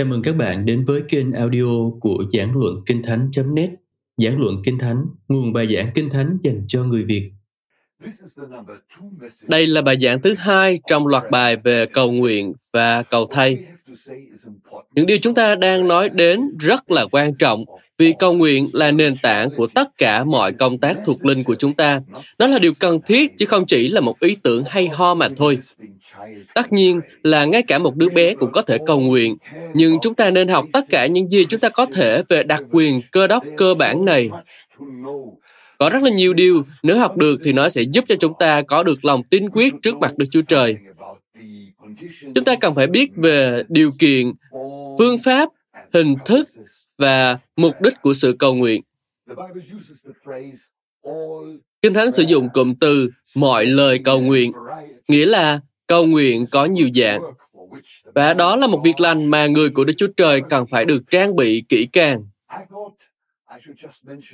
Chào mừng các bạn đến với kênh audio của Giảng Luận Kinh Thánh.net Giảng Luận Kinh Thánh, nguồn bài giảng Kinh Thánh dành cho người Việt. Đây là bài giảng thứ hai trong loạt bài về cầu nguyện và cầu thay. Những điều chúng ta đang nói đến rất là quan trọng vì cầu nguyện là nền tảng của tất cả mọi công tác thuộc linh của chúng ta. Nó là điều cần thiết chứ không chỉ là một ý tưởng hay ho mà thôi. Tất nhiên là ngay cả một đứa bé cũng có thể cầu nguyện, nhưng chúng ta nên học tất cả những gì chúng ta có thể về đặc quyền cơ đốc cơ bản này. Có rất là nhiều điều, nếu học được thì nó sẽ giúp cho chúng ta có được lòng tin quyết trước mặt Đức Chúa Trời. Chúng ta cần phải biết về điều kiện, phương pháp, hình thức và mục đích của sự cầu nguyện. Kinh Thánh sử dụng cụm từ mọi lời cầu nguyện, nghĩa là cầu nguyện có nhiều dạng. Và đó là một việc lành mà người của Đức Chúa Trời cần phải được trang bị kỹ càng.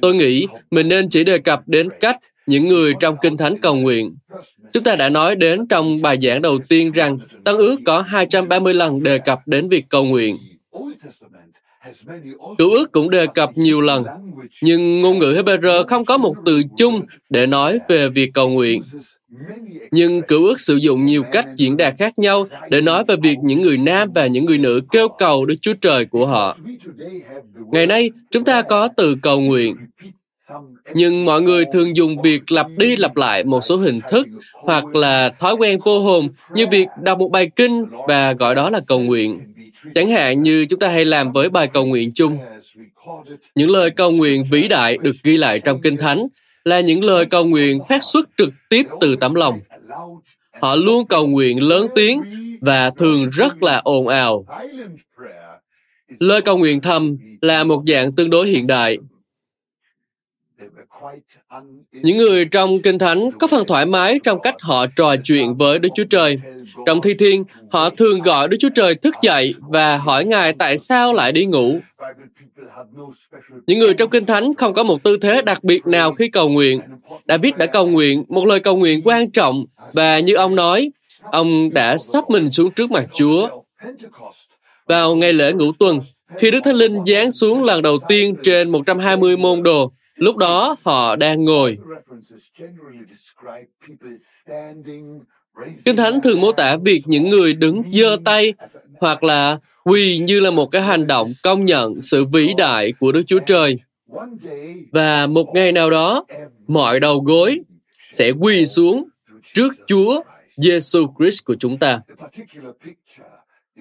Tôi nghĩ mình nên chỉ đề cập đến cách những người trong Kinh Thánh cầu nguyện. Chúng ta đã nói đến trong bài giảng đầu tiên rằng Tăng ước có 230 lần đề cập đến việc cầu nguyện. Cựu ước cũng đề cập nhiều lần, nhưng ngôn ngữ Hebrew không có một từ chung để nói về việc cầu nguyện. Nhưng cựu ước sử dụng nhiều cách diễn đạt khác nhau để nói về việc những người nam và những người nữ kêu cầu Đức Chúa Trời của họ. Ngày nay, chúng ta có từ cầu nguyện, nhưng mọi người thường dùng việc lặp đi lặp lại một số hình thức hoặc là thói quen vô hồn như việc đọc một bài kinh và gọi đó là cầu nguyện. Chẳng hạn như chúng ta hay làm với bài cầu nguyện chung. Những lời cầu nguyện vĩ đại được ghi lại trong Kinh Thánh là những lời cầu nguyện phát xuất trực tiếp từ tấm lòng. Họ luôn cầu nguyện lớn tiếng và thường rất là ồn ào. Lời cầu nguyện thầm là một dạng tương đối hiện đại. Những người trong Kinh Thánh có phần thoải mái trong cách họ trò chuyện với Đức Chúa Trời. Trong thi thiên, họ thường gọi Đức Chúa Trời thức dậy và hỏi Ngài tại sao lại đi ngủ. Những người trong Kinh Thánh không có một tư thế đặc biệt nào khi cầu nguyện. David đã cầu nguyện một lời cầu nguyện quan trọng và như ông nói, ông đã sắp mình xuống trước mặt Chúa. Vào ngày lễ ngũ tuần, khi Đức Thánh Linh giáng xuống lần đầu tiên trên 120 môn đồ, lúc đó họ đang ngồi. Kinh Thánh thường mô tả việc những người đứng giơ tay hoặc là quỳ như là một cái hành động công nhận sự vĩ đại của Đức Chúa Trời. Và một ngày nào đó, mọi đầu gối sẽ quỳ xuống trước Chúa Giêsu Christ của chúng ta.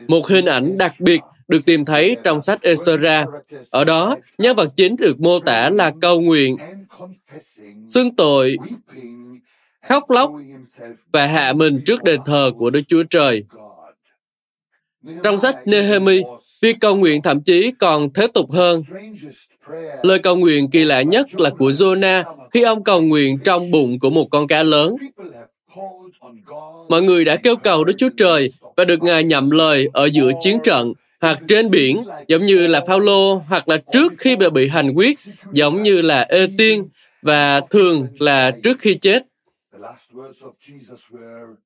Một hình ảnh đặc biệt được tìm thấy trong sách Esra. Ở đó, nhân vật chính được mô tả là cầu nguyện, xưng tội, khóc lóc và hạ mình trước đền thờ của Đức Chúa Trời. Trong sách Nehemi, việc cầu nguyện thậm chí còn thế tục hơn. Lời cầu nguyện kỳ lạ nhất là của Jonah khi ông cầu nguyện trong bụng của một con cá lớn. Mọi người đã kêu cầu Đức Chúa Trời và được Ngài nhậm lời ở giữa chiến trận hoặc trên biển, giống như là Phaolô hoặc là trước khi bị hành quyết, giống như là Ê Tiên và thường là trước khi chết.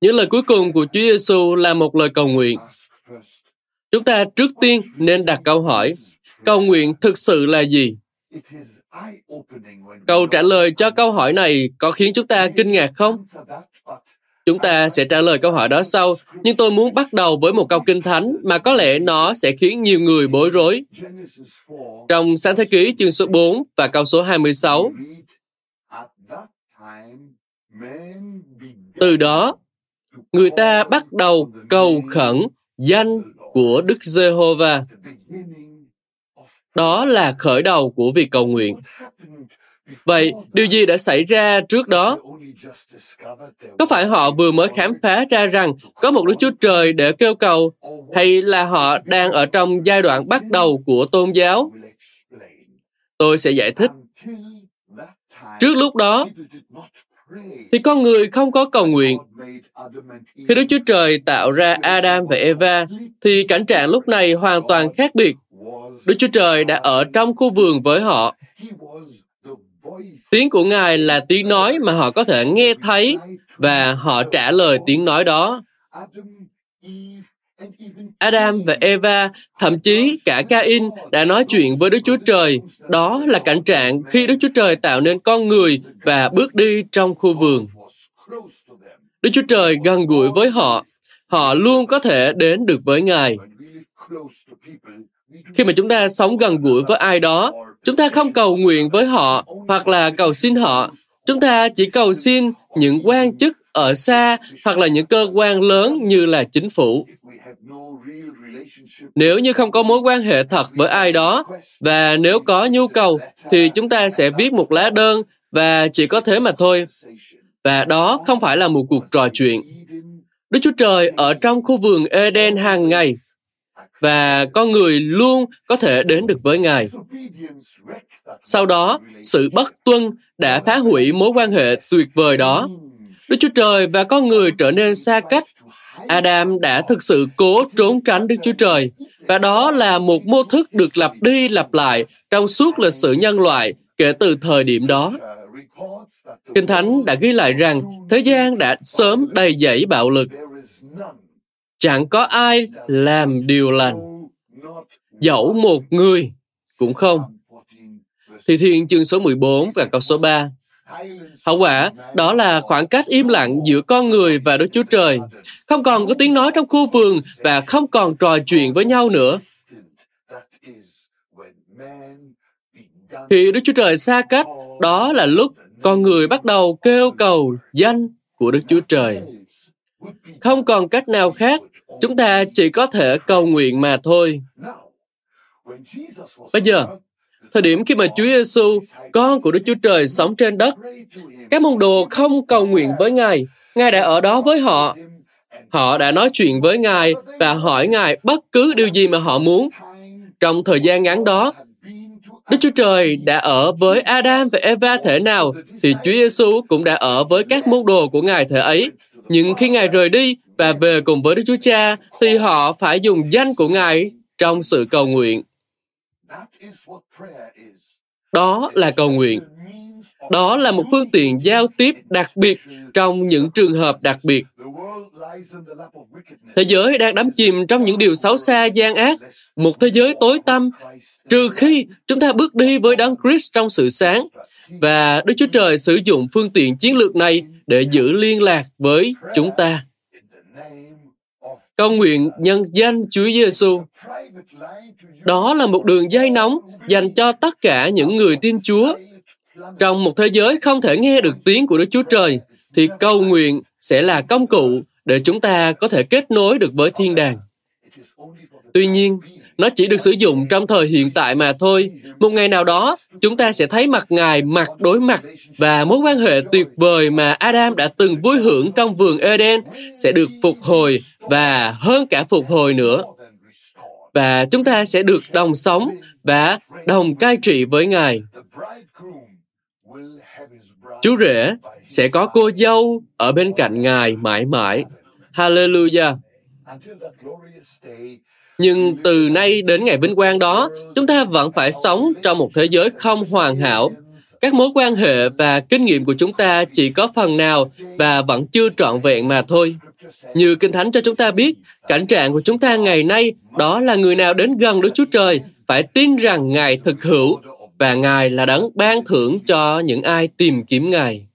Những lời cuối cùng của Chúa Giêsu là một lời cầu nguyện. Chúng ta trước tiên nên đặt câu hỏi, cầu nguyện thực sự là gì? Câu trả lời cho câu hỏi này có khiến chúng ta kinh ngạc không? Chúng ta sẽ trả lời câu hỏi đó sau, nhưng tôi muốn bắt đầu với một câu kinh thánh mà có lẽ nó sẽ khiến nhiều người bối rối. Trong sáng thế ký chương số 4 và câu số 26, từ đó, người ta bắt đầu cầu khẩn danh của Đức Giê-hô-va. Đó là khởi đầu của việc cầu nguyện. Vậy, điều gì đã xảy ra trước đó? Có phải họ vừa mới khám phá ra rằng có một Đức Chúa Trời để kêu cầu, hay là họ đang ở trong giai đoạn bắt đầu của tôn giáo? Tôi sẽ giải thích. Trước lúc đó, thì con người không có cầu nguyện. Khi Đức Chúa Trời tạo ra Adam và Eva, thì cảnh trạng lúc này hoàn toàn khác biệt. Đức Chúa Trời đã ở trong khu vườn với họ. Tiếng của Ngài là tiếng nói mà họ có thể nghe thấy và họ trả lời tiếng nói đó. Adam và Eva, thậm chí cả Cain đã nói chuyện với Đức Chúa Trời. Đó là cảnh trạng khi Đức Chúa Trời tạo nên con người và bước đi trong khu vườn. Đức Chúa Trời gần gũi với họ. Họ luôn có thể đến được với Ngài. Khi mà chúng ta sống gần gũi với ai đó, chúng ta không cầu nguyện với họ hoặc là cầu xin họ. Chúng ta chỉ cầu xin những quan chức ở xa hoặc là những cơ quan lớn như là chính phủ. Nếu như không có mối quan hệ thật với ai đó và nếu có nhu cầu thì chúng ta sẽ viết một lá đơn và chỉ có thế mà thôi. Và đó không phải là một cuộc trò chuyện. Đức Chúa Trời ở trong khu vườn Eden hàng ngày và con người luôn có thể đến được với Ngài. Sau đó, sự bất tuân đã phá hủy mối quan hệ tuyệt vời đó. Đức Chúa Trời và con người trở nên xa cách. Adam đã thực sự cố trốn tránh Đức Chúa Trời, và đó là một mô thức được lặp đi lặp lại trong suốt lịch sử nhân loại kể từ thời điểm đó. Kinh Thánh đã ghi lại rằng thế gian đã sớm đầy dẫy bạo lực. Chẳng có ai làm điều lành. Dẫu một người cũng không. Thì thiên chương số 14 và câu số 3. Hậu quả đó là khoảng cách im lặng giữa con người và Đức Chúa Trời. Không còn có tiếng nói trong khu vườn và không còn trò chuyện với nhau nữa. Khi Đức Chúa Trời xa cách, đó là lúc con người bắt đầu kêu cầu danh của Đức Chúa Trời. Không còn cách nào khác, chúng ta chỉ có thể cầu nguyện mà thôi. Bây giờ, thời điểm khi mà Chúa Giêsu, con của Đức Chúa Trời sống trên đất, các môn đồ không cầu nguyện với Ngài, Ngài đã ở đó với họ. Họ đã nói chuyện với Ngài và hỏi Ngài bất cứ điều gì mà họ muốn. Trong thời gian ngắn đó, Đức Chúa Trời đã ở với Adam và Eva thể nào, thì Chúa Giêsu cũng đã ở với các môn đồ của Ngài thể ấy. Nhưng khi Ngài rời đi và về cùng với Đức Chúa Cha, thì họ phải dùng danh của Ngài trong sự cầu nguyện. Đó là cầu nguyện. Đó là một phương tiện giao tiếp đặc biệt trong những trường hợp đặc biệt. Thế giới đang đắm chìm trong những điều xấu xa gian ác, một thế giới tối tăm, trừ khi chúng ta bước đi với Đấng Christ trong sự sáng. Và Đức Chúa Trời sử dụng phương tiện chiến lược này để giữ liên lạc với chúng ta. Cầu nguyện nhân danh Chúa Giêsu. Đó là một đường dây nóng dành cho tất cả những người tin Chúa. Trong một thế giới không thể nghe được tiếng của Đức Chúa Trời, thì cầu nguyện sẽ là công cụ để chúng ta có thể kết nối được với thiên đàng. Tuy nhiên, nó chỉ được sử dụng trong thời hiện tại mà thôi. Một ngày nào đó, chúng ta sẽ thấy mặt Ngài mặt đối mặt và mối quan hệ tuyệt vời mà Adam đã từng vui hưởng trong vườn Eden sẽ được phục hồi và hơn cả phục hồi nữa. Và chúng ta sẽ được đồng sống và đồng cai trị với Ngài. Chú rể sẽ có cô dâu ở bên cạnh Ngài mãi mãi. Hallelujah! Nhưng từ nay đến ngày vinh quang đó, chúng ta vẫn phải sống trong một thế giới không hoàn hảo. Các mối quan hệ và kinh nghiệm của chúng ta chỉ có phần nào và vẫn chưa trọn vẹn mà thôi. Như Kinh Thánh cho chúng ta biết, cảnh trạng của chúng ta ngày nay đó là người nào đến gần Đức Chúa Trời phải tin rằng Ngài thực hữu và Ngài là đấng ban thưởng cho những ai tìm kiếm Ngài.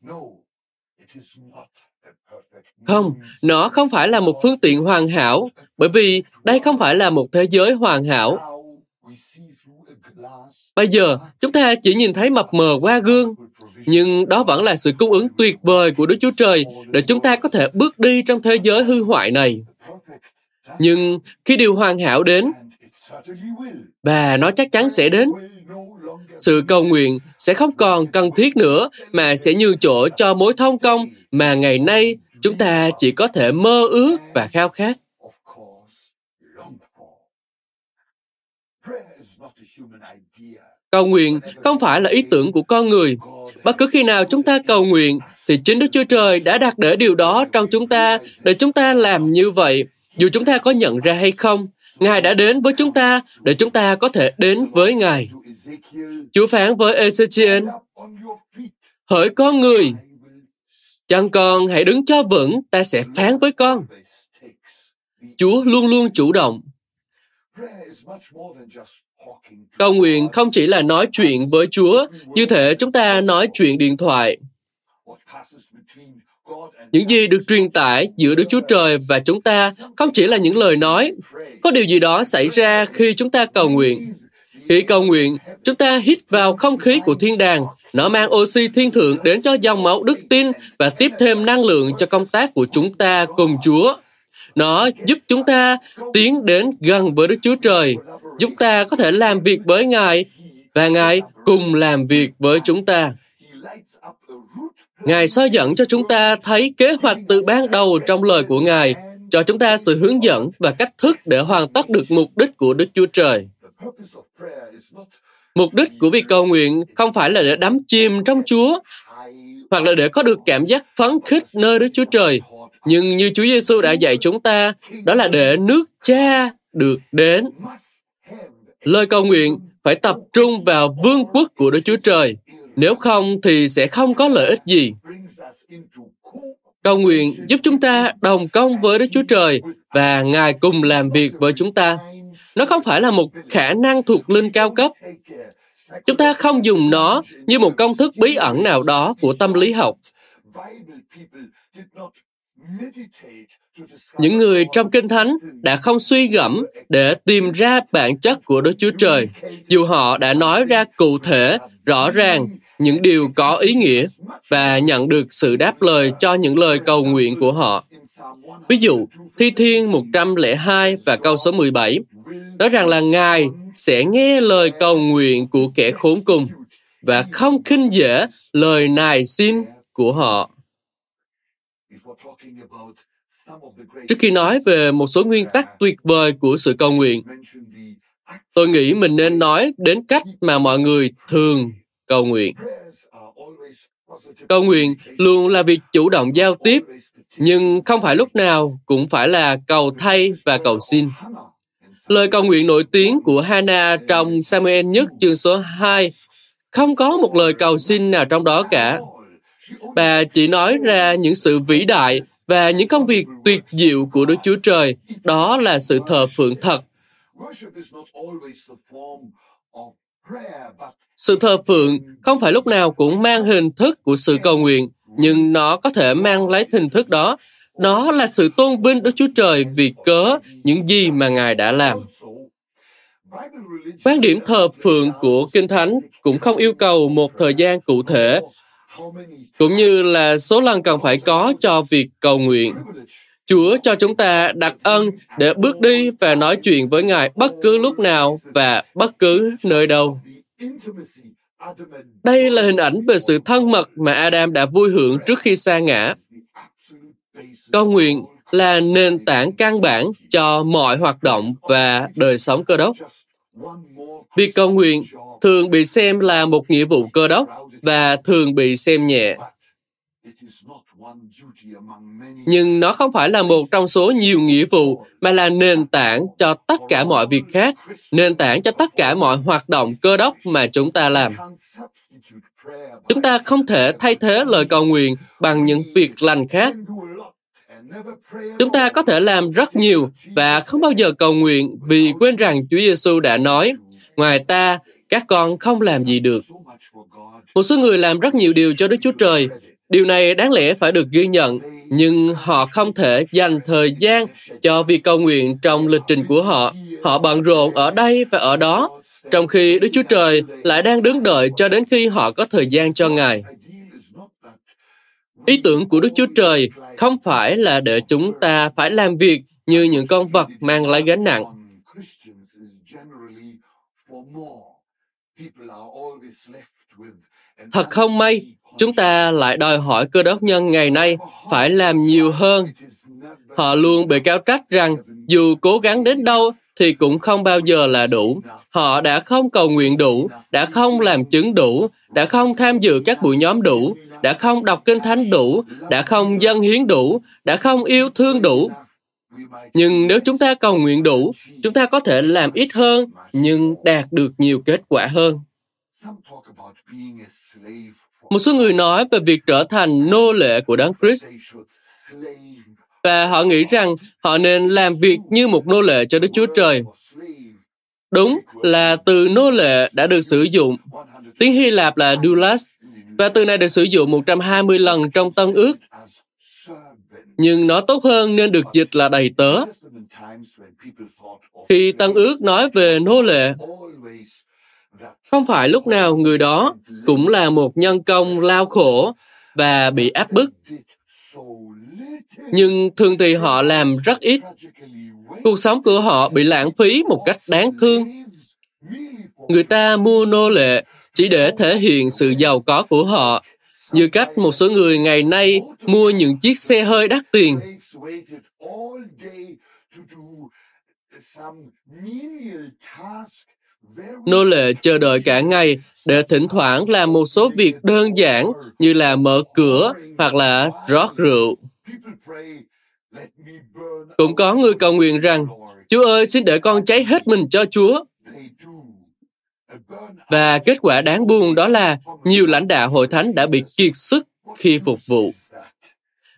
Không, nó không phải là một phương tiện hoàn hảo, bởi vì đây không phải là một thế giới hoàn hảo. Bây giờ, chúng ta chỉ nhìn thấy mập mờ qua gương, nhưng đó vẫn là sự cung ứng tuyệt vời của Đức Chúa Trời để chúng ta có thể bước đi trong thế giới hư hoại này. Nhưng khi điều hoàn hảo đến, và nó chắc chắn sẽ đến, sự cầu nguyện sẽ không còn cần thiết nữa mà sẽ nhường chỗ cho mối thông công mà ngày nay chúng ta chỉ có thể mơ ước và khao khát. Cầu nguyện không phải là ý tưởng của con người. Bất cứ khi nào chúng ta cầu nguyện, thì chính Đức Chúa Trời đã đặt để điều đó trong chúng ta để chúng ta làm như vậy, dù chúng ta có nhận ra hay không. Ngài đã đến với chúng ta để chúng ta có thể đến với Ngài. Chúa phán với Ezechiel, Hỡi con người, chẳng con hãy đứng cho vững, ta sẽ phán với con. Chúa luôn luôn chủ động. Cầu nguyện không chỉ là nói chuyện với Chúa, như thể chúng ta nói chuyện điện thoại. Những gì được truyền tải giữa Đức Chúa Trời và chúng ta không chỉ là những lời nói. Có điều gì đó xảy ra khi chúng ta cầu nguyện. Khi cầu nguyện, chúng ta hít vào không khí của thiên đàng. Nó mang oxy thiên thượng đến cho dòng máu đức tin và tiếp thêm năng lượng cho công tác của chúng ta cùng Chúa. Nó giúp chúng ta tiến đến gần với Đức Chúa Trời, chúng ta có thể làm việc với Ngài và Ngài cùng làm việc với chúng ta. Ngài soi dẫn cho chúng ta thấy kế hoạch từ ban đầu trong lời của Ngài, cho chúng ta sự hướng dẫn và cách thức để hoàn tất được mục đích của Đức Chúa Trời. Mục đích của việc cầu nguyện không phải là để đắm chìm trong Chúa, hoặc là để có được cảm giác phấn khích nơi Đức Chúa Trời. Nhưng như Chúa Giêsu đã dạy chúng ta, đó là để nước cha được đến. Lời cầu nguyện phải tập trung vào vương quốc của Đức Chúa Trời. Nếu không thì sẽ không có lợi ích gì. Cầu nguyện giúp chúng ta đồng công với Đức Chúa Trời và Ngài cùng làm việc với chúng ta. Nó không phải là một khả năng thuộc linh cao cấp. Chúng ta không dùng nó như một công thức bí ẩn nào đó của tâm lý học. Những người trong Kinh Thánh đã không suy gẫm để tìm ra bản chất của Đức Chúa Trời, dù họ đã nói ra cụ thể, rõ ràng những điều có ý nghĩa và nhận được sự đáp lời cho những lời cầu nguyện của họ. Ví dụ, Thi Thiên 102 và câu số 17 nói rằng là Ngài sẽ nghe lời cầu nguyện của kẻ khốn cùng và không khinh dễ lời nài xin của họ. Trước khi nói về một số nguyên tắc tuyệt vời của sự cầu nguyện, tôi nghĩ mình nên nói đến cách mà mọi người thường cầu nguyện. Cầu nguyện luôn là việc chủ động giao tiếp, nhưng không phải lúc nào cũng phải là cầu thay và cầu xin. Lời cầu nguyện nổi tiếng của Hannah trong Samuel nhất chương số 2 không có một lời cầu xin nào trong đó cả. Bà chỉ nói ra những sự vĩ đại và những công việc tuyệt diệu của Đức Chúa Trời. Đó là sự thờ phượng thật. Sự thờ phượng không phải lúc nào cũng mang hình thức của sự cầu nguyện, nhưng nó có thể mang lấy hình thức đó. Nó là sự tôn vinh Đức Chúa Trời vì cớ những gì mà Ngài đã làm. Quan điểm thờ phượng của Kinh Thánh cũng không yêu cầu một thời gian cụ thể, cũng như là số lần cần phải có cho việc cầu nguyện. Chúa cho chúng ta đặc ân để bước đi và nói chuyện với Ngài bất cứ lúc nào và bất cứ nơi đâu. Đây là hình ảnh về sự thân mật mà Adam đã vui hưởng trước khi sa ngã. Cầu nguyện là nền tảng căn bản cho mọi hoạt động và đời sống cơ đốc. Việc cầu nguyện thường bị xem là một nghĩa vụ cơ đốc và thường bị xem nhẹ. Nhưng nó không phải là một trong số nhiều nghĩa vụ mà là nền tảng cho tất cả mọi việc khác, nền tảng cho tất cả mọi hoạt động cơ đốc mà chúng ta làm. Chúng ta không thể thay thế lời cầu nguyện bằng những việc lành khác. Chúng ta có thể làm rất nhiều và không bao giờ cầu nguyện vì quên rằng Chúa Giêsu đã nói, ngoài ta, các con không làm gì được. Một số người làm rất nhiều điều cho Đức Chúa Trời. Điều này đáng lẽ phải được ghi nhận, nhưng họ không thể dành thời gian cho việc cầu nguyện trong lịch trình của họ. Họ bận rộn ở đây và ở đó, trong khi Đức Chúa Trời lại đang đứng đợi cho đến khi họ có thời gian cho Ngài. Ý tưởng của Đức Chúa Trời không phải là để chúng ta phải làm việc như những con vật mang lấy gánh nặng. Thật không may, chúng ta lại đòi hỏi cơ đốc nhân ngày nay phải làm nhiều hơn. Họ luôn bị cáo trách rằng dù cố gắng đến đâu thì cũng không bao giờ là đủ. Họ đã không cầu nguyện đủ, đã không làm chứng đủ, đã không tham dự các buổi nhóm đủ, đã không đọc kinh thánh đủ, đã không dân hiến đủ, đã không yêu thương đủ. Nhưng nếu chúng ta cầu nguyện đủ, chúng ta có thể làm ít hơn nhưng đạt được nhiều kết quả hơn. Một số người nói về việc trở thành nô lệ của Đấng Christ. và họ nghĩ rằng họ nên làm việc như một nô lệ cho Đức Chúa Trời. Đúng là từ nô lệ đã được sử dụng. Tiếng Hy Lạp là doulas và từ này được sử dụng 120 lần trong Tân ước. Nhưng nó tốt hơn nên được dịch là đầy tớ. Khi Tân ước nói về nô lệ, không phải lúc nào người đó cũng là một nhân công lao khổ và bị áp bức. Nhưng thường thì họ làm rất ít. Cuộc sống của họ bị lãng phí một cách đáng thương. Người ta mua nô lệ chỉ để thể hiện sự giàu có của họ, như cách một số người ngày nay mua những chiếc xe hơi đắt tiền. Nô lệ chờ đợi cả ngày để thỉnh thoảng làm một số việc đơn giản như là mở cửa hoặc là rót rượu. Cũng có người cầu nguyện rằng, Chúa ơi, xin để con cháy hết mình cho Chúa. Và kết quả đáng buồn đó là nhiều lãnh đạo hội thánh đã bị kiệt sức khi phục vụ.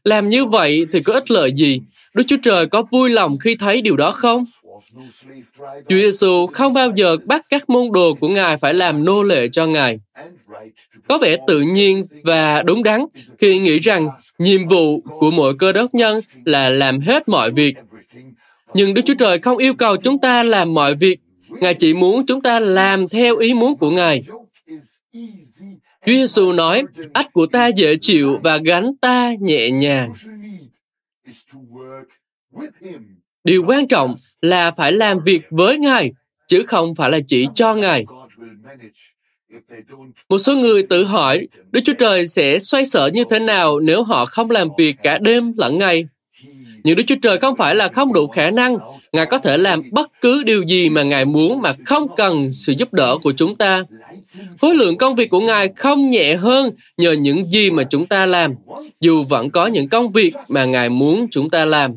Làm như vậy thì có ích lợi gì? Đức Chúa Trời có vui lòng khi thấy điều đó không? Chúa Giêsu không bao giờ bắt các môn đồ của Ngài phải làm nô lệ cho Ngài. Có vẻ tự nhiên và đúng đắn khi nghĩ rằng nhiệm vụ của mỗi cơ đốc nhân là làm hết mọi việc. Nhưng Đức Chúa Trời không yêu cầu chúng ta làm mọi việc Ngài chỉ muốn chúng ta làm theo ý muốn của Ngài. Chúa Giêsu nói, ách của ta dễ chịu và gánh ta nhẹ nhàng. Điều quan trọng là phải làm việc với Ngài, chứ không phải là chỉ cho Ngài. Một số người tự hỏi, Đức Chúa Trời sẽ xoay sở như thế nào nếu họ không làm việc cả đêm lẫn ngày? Nhưng Đức Chúa Trời không phải là không đủ khả năng. Ngài có thể làm bất cứ điều gì mà Ngài muốn mà không cần sự giúp đỡ của chúng ta. Khối lượng công việc của Ngài không nhẹ hơn nhờ những gì mà chúng ta làm, dù vẫn có những công việc mà Ngài muốn chúng ta làm.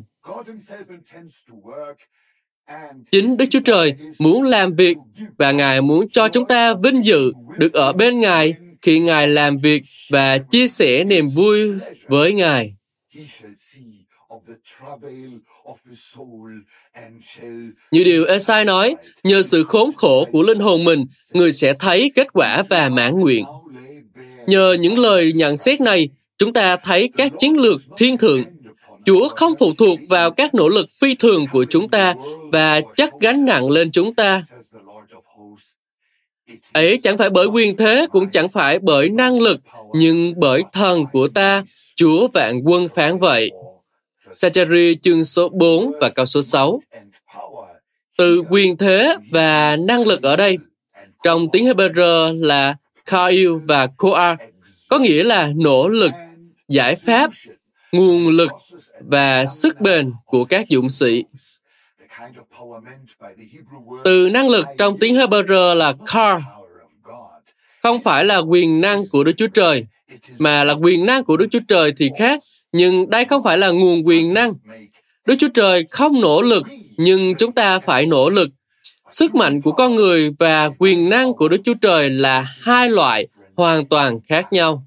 Chính Đức Chúa Trời muốn làm việc và Ngài muốn cho chúng ta vinh dự được ở bên Ngài khi Ngài làm việc và chia sẻ niềm vui với Ngài. Như điều Esai nói, nhờ sự khốn khổ của linh hồn mình, người sẽ thấy kết quả và mãn nguyện. Nhờ những lời nhận xét này, chúng ta thấy các chiến lược thiên thượng. Chúa không phụ thuộc vào các nỗ lực phi thường của chúng ta và chắc gánh nặng lên chúng ta. Ấy chẳng phải bởi quyền thế, cũng chẳng phải bởi năng lực, nhưng bởi thần của ta, Chúa vạn quân phán vậy. Sachari chương số 4 và câu số 6. Từ quyền thế và năng lực ở đây, trong tiếng Hebrew là Kail và Koa, có nghĩa là nỗ lực, giải pháp, nguồn lực và sức bền của các dũng sĩ. Từ năng lực trong tiếng Hebrew là kar, không phải là quyền năng của Đức Chúa Trời, mà là quyền năng của Đức Chúa Trời thì khác nhưng đây không phải là nguồn quyền năng. Đức Chúa Trời không nỗ lực, nhưng chúng ta phải nỗ lực. Sức mạnh của con người và quyền năng của Đức Chúa Trời là hai loại hoàn toàn khác nhau.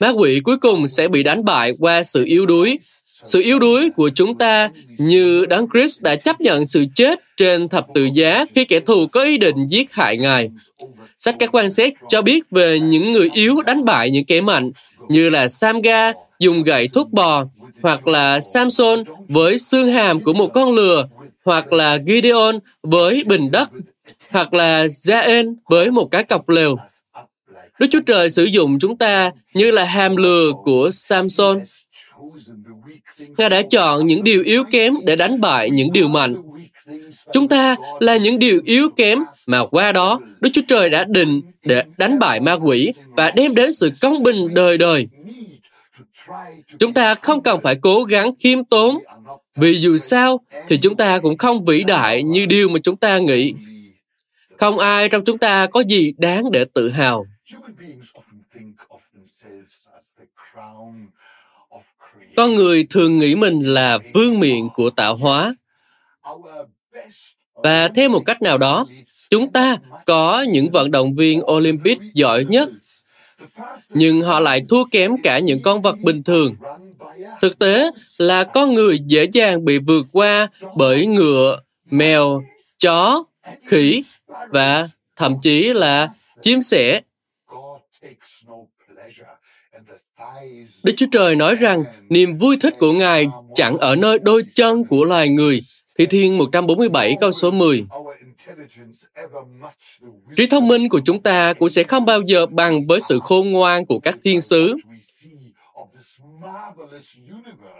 Ma quỷ cuối cùng sẽ bị đánh bại qua sự yếu đuối. Sự yếu đuối của chúng ta như Đấng Christ đã chấp nhận sự chết trên thập tự giá khi kẻ thù có ý định giết hại Ngài. Sách các quan xét cho biết về những người yếu đánh bại những kẻ mạnh, như là Samga dùng gậy thuốc bò, hoặc là Samson với xương hàm của một con lừa, hoặc là Gideon với bình đất, hoặc là Jaen với một cái cọc lều. Đức Chúa Trời sử dụng chúng ta như là hàm lừa của Samson. Ngài đã chọn những điều yếu kém để đánh bại những điều mạnh. Chúng ta là những điều yếu kém mà qua đó Đức Chúa Trời đã định để đánh bại ma quỷ và đem đến sự công bình đời đời. Chúng ta không cần phải cố gắng khiêm tốn, vì dù sao thì chúng ta cũng không vĩ đại như điều mà chúng ta nghĩ. Không ai trong chúng ta có gì đáng để tự hào. Con người thường nghĩ mình là vương miện của tạo hóa. Và thêm một cách nào đó, chúng ta có những vận động viên Olympic giỏi nhất. nhưng họ lại thua kém cả những con vật bình thường. Thực tế là con người dễ dàng bị vượt qua bởi ngựa, mèo, chó, khỉ và thậm chí là chim sẻ. Đức Chúa Trời nói rằng niềm vui thích của Ngài chẳng ở nơi đôi chân của loài người. Thi Thiên 147 câu số 10. Trí thông minh của chúng ta cũng sẽ không bao giờ bằng với sự khôn ngoan của các thiên sứ.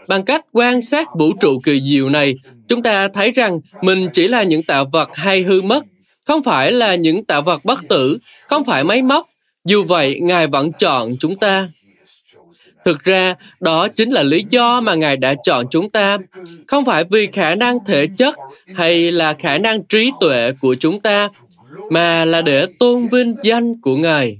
Bằng cách quan sát vũ trụ kỳ diệu này, chúng ta thấy rằng mình chỉ là những tạo vật hay hư mất, không phải là những tạo vật bất tử, không phải máy móc. Dù vậy, Ngài vẫn chọn chúng ta. Thực ra, đó chính là lý do mà Ngài đã chọn chúng ta, không phải vì khả năng thể chất hay là khả năng trí tuệ của chúng ta, mà là để tôn vinh danh của Ngài.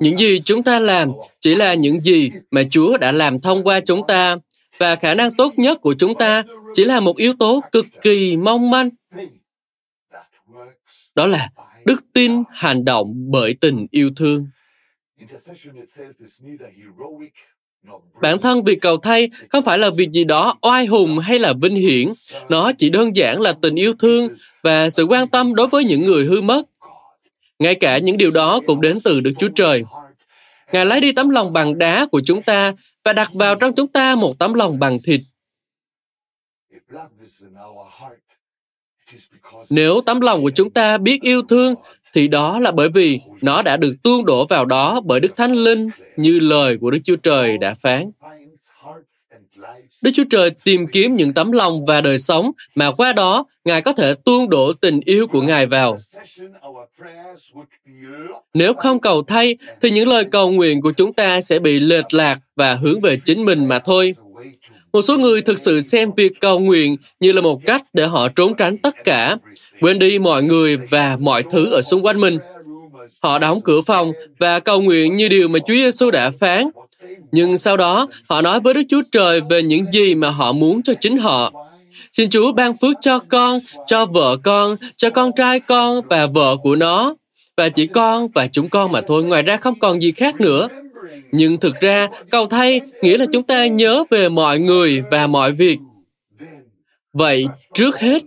Những gì chúng ta làm chỉ là những gì mà Chúa đã làm thông qua chúng ta, và khả năng tốt nhất của chúng ta chỉ là một yếu tố cực kỳ mong manh. Đó là đức tin hành động bởi tình yêu thương. Bản thân việc cầu thay không phải là việc gì đó oai hùng hay là vinh hiển. Nó chỉ đơn giản là tình yêu thương và sự quan tâm đối với những người hư mất. Ngay cả những điều đó cũng đến từ Đức Chúa Trời. Ngài lấy đi tấm lòng bằng đá của chúng ta và đặt vào trong chúng ta một tấm lòng bằng thịt. Nếu tấm lòng của chúng ta biết yêu thương thì đó là bởi vì nó đã được tuôn đổ vào đó bởi Đức Thánh Linh như lời của Đức Chúa Trời đã phán. Đức Chúa Trời tìm kiếm những tấm lòng và đời sống mà qua đó Ngài có thể tuôn đổ tình yêu của Ngài vào. Nếu không cầu thay, thì những lời cầu nguyện của chúng ta sẽ bị lệch lạc và hướng về chính mình mà thôi. Một số người thực sự xem việc cầu nguyện như là một cách để họ trốn tránh tất cả, quên đi mọi người và mọi thứ ở xung quanh mình. Họ đóng cửa phòng và cầu nguyện như điều mà Chúa Giêsu đã phán. Nhưng sau đó, họ nói với Đức Chúa Trời về những gì mà họ muốn cho chính họ. Xin Chúa ban phước cho con, cho vợ con, cho con trai con và vợ của nó. Và chỉ con và chúng con mà thôi, ngoài ra không còn gì khác nữa. Nhưng thực ra, cầu thay nghĩa là chúng ta nhớ về mọi người và mọi việc. Vậy, trước hết,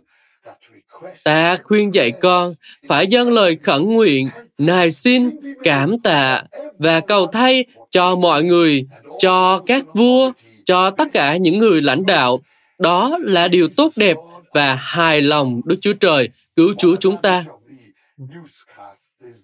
ta khuyên dạy con phải dâng lời khẩn nguyện, nài xin, cảm tạ và cầu thay cho mọi người, cho các vua, cho tất cả những người lãnh đạo. Đó là điều tốt đẹp và hài lòng Đức Chúa Trời cứu Chúa chúng ta.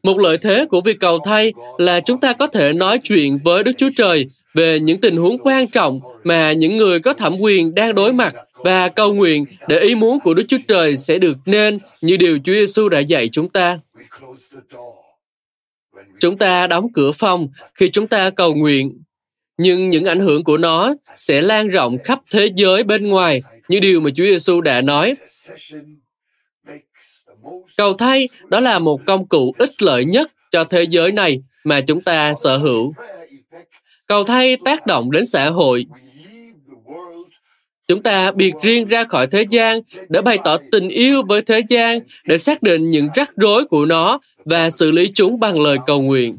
Một lợi thế của việc cầu thay là chúng ta có thể nói chuyện với Đức Chúa Trời về những tình huống quan trọng mà những người có thẩm quyền đang đối mặt và cầu nguyện để ý muốn của Đức Chúa Trời sẽ được nên như điều Chúa Giêsu đã dạy chúng ta. Chúng ta đóng cửa phòng khi chúng ta cầu nguyện, nhưng những ảnh hưởng của nó sẽ lan rộng khắp thế giới bên ngoài như điều mà Chúa Giêsu đã nói. Cầu thay đó là một công cụ ích lợi nhất cho thế giới này mà chúng ta sở hữu. Cầu thay tác động đến xã hội. Chúng ta biệt riêng ra khỏi thế gian để bày tỏ tình yêu với thế gian, để xác định những rắc rối của nó và xử lý chúng bằng lời cầu nguyện.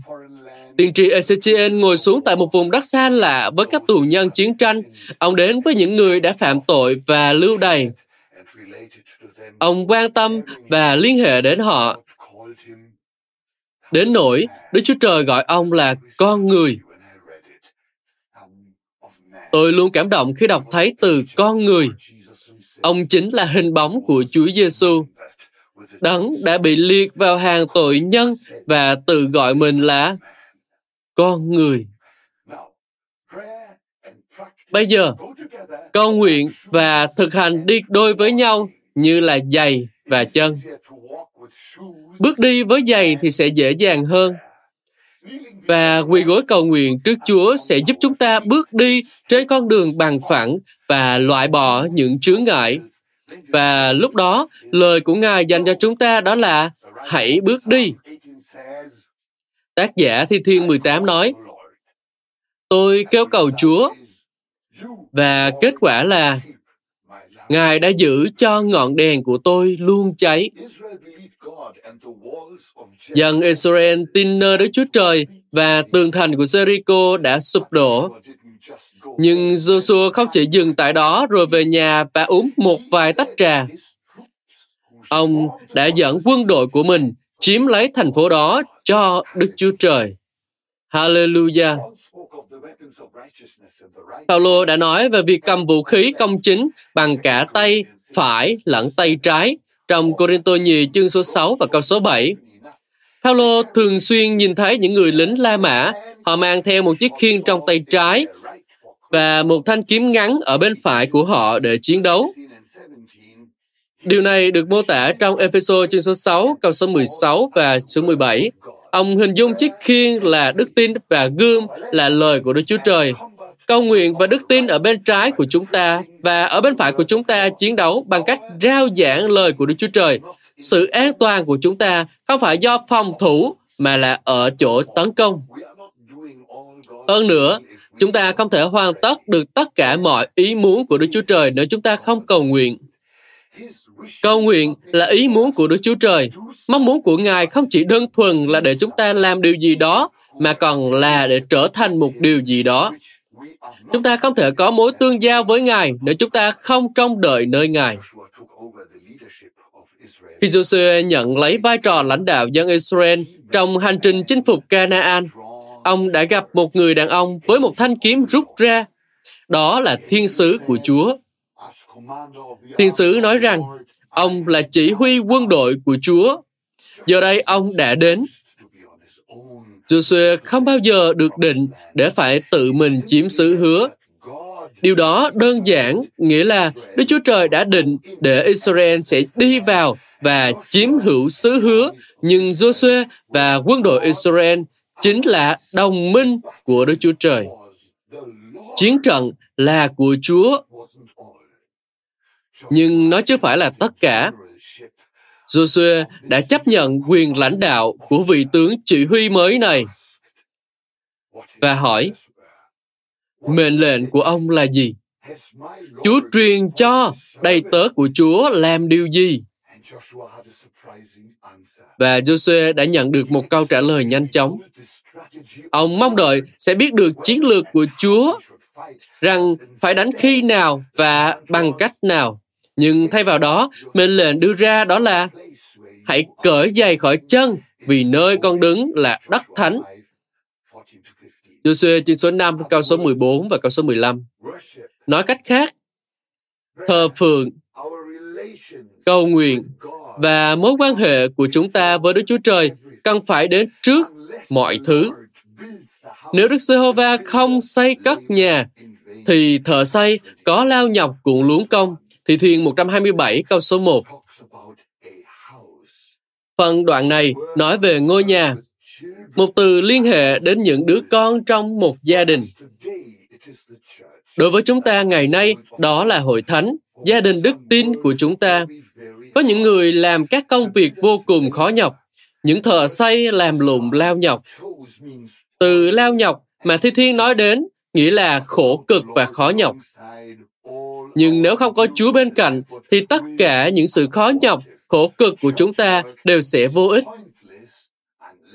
Tiên tri Ezechiel ngồi xuống tại một vùng đất xa lạ với các tù nhân chiến tranh. Ông đến với những người đã phạm tội và lưu đày. Ông quan tâm và liên hệ đến họ. Đến nỗi, Đức Chúa Trời gọi ông là con người. Tôi luôn cảm động khi đọc thấy từ con người. Ông chính là hình bóng của Chúa Giêsu. Đấng đã bị liệt vào hàng tội nhân và tự gọi mình là con người. Bây giờ, cầu nguyện và thực hành đi đôi với nhau như là giày và chân. Bước đi với giày thì sẽ dễ dàng hơn. Và quỳ gối cầu nguyện trước Chúa sẽ giúp chúng ta bước đi trên con đường bằng phẳng và loại bỏ những chướng ngại. Và lúc đó, lời của Ngài dành cho chúng ta đó là hãy bước đi. Tác giả Thi Thiên 18 nói, Tôi kêu cầu Chúa, và kết quả là Ngài đã giữ cho ngọn đèn của tôi luôn cháy. Dân Israel tin nơi Đức Chúa Trời và tường thành của Jericho đã sụp đổ. Nhưng Joshua không chỉ dừng tại đó rồi về nhà và uống một vài tách trà. Ông đã dẫn quân đội của mình chiếm lấy thành phố đó cho Đức Chúa Trời. Hallelujah! Paulo đã nói về việc cầm vũ khí công chính bằng cả tay phải lẫn tay trái trong Corinto nhì chương số 6 và câu số 7. Paulo thường xuyên nhìn thấy những người lính La Mã, họ mang theo một chiếc khiên trong tay trái và một thanh kiếm ngắn ở bên phải của họ để chiến đấu. Điều này được mô tả trong Ephesos chương số 6, câu số 16 và số 17. Ông hình dung chiếc khiên là đức tin và gươm là lời của Đức Chúa Trời. Cầu nguyện và đức tin ở bên trái của chúng ta và ở bên phải của chúng ta chiến đấu bằng cách rao giảng lời của Đức Chúa Trời. Sự an toàn của chúng ta không phải do phòng thủ mà là ở chỗ tấn công. Hơn nữa, chúng ta không thể hoàn tất được tất cả mọi ý muốn của Đức Chúa Trời nếu chúng ta không cầu nguyện. Cầu nguyện là ý muốn của Đức Chúa Trời. Mong muốn của Ngài không chỉ đơn thuần là để chúng ta làm điều gì đó, mà còn là để trở thành một điều gì đó. Chúng ta không thể có mối tương giao với Ngài nếu chúng ta không trông đợi nơi Ngài. Khi Joshua nhận lấy vai trò lãnh đạo dân Israel trong hành trình chinh phục Canaan, ông đã gặp một người đàn ông với một thanh kiếm rút ra. Đó là thiên sứ của Chúa. Thiên sứ nói rằng, ông là chỉ huy quân đội của Chúa. Giờ đây ông đã đến. Joshua không bao giờ được định để phải tự mình chiếm xứ hứa. Điều đó đơn giản nghĩa là Đức Chúa Trời đã định để Israel sẽ đi vào và chiếm hữu xứ hứa, nhưng Joshua và quân đội Israel chính là đồng minh của Đức Chúa Trời. Chiến trận là của Chúa, nhưng nó chưa phải là tất cả. Joshua đã chấp nhận quyền lãnh đạo của vị tướng chỉ huy mới này và hỏi, mệnh lệnh của ông là gì? Chúa truyền cho đầy tớ của Chúa làm điều gì? Và Joshua đã nhận được một câu trả lời nhanh chóng. Ông mong đợi sẽ biết được chiến lược của Chúa, rằng phải đánh khi nào và bằng cách nào. Nhưng thay vào đó, mệnh lệnh đưa ra đó là hãy cởi giày khỏi chân vì nơi con đứng là đất thánh. Joshua chương số 5, câu số 14 và câu số 15. Nói cách khác, thờ phượng, cầu nguyện và mối quan hệ của chúng ta với Đức Chúa Trời cần phải đến trước mọi thứ. Nếu Đức Giê-hô-va không xây cất nhà, thì thợ xây có lao nhọc cũng luống công. Thi Thiên 127 câu số 1. Phần đoạn này nói về ngôi nhà, một từ liên hệ đến những đứa con trong một gia đình. Đối với chúng ta ngày nay, đó là hội thánh, gia đình đức tin của chúng ta. Có những người làm các công việc vô cùng khó nhọc, những thợ xây làm lụng lao nhọc. Từ lao nhọc mà Thi Thiên nói đến nghĩa là khổ cực và khó nhọc. Nhưng nếu không có Chúa bên cạnh, thì tất cả những sự khó nhọc, khổ cực của chúng ta đều sẽ vô ích.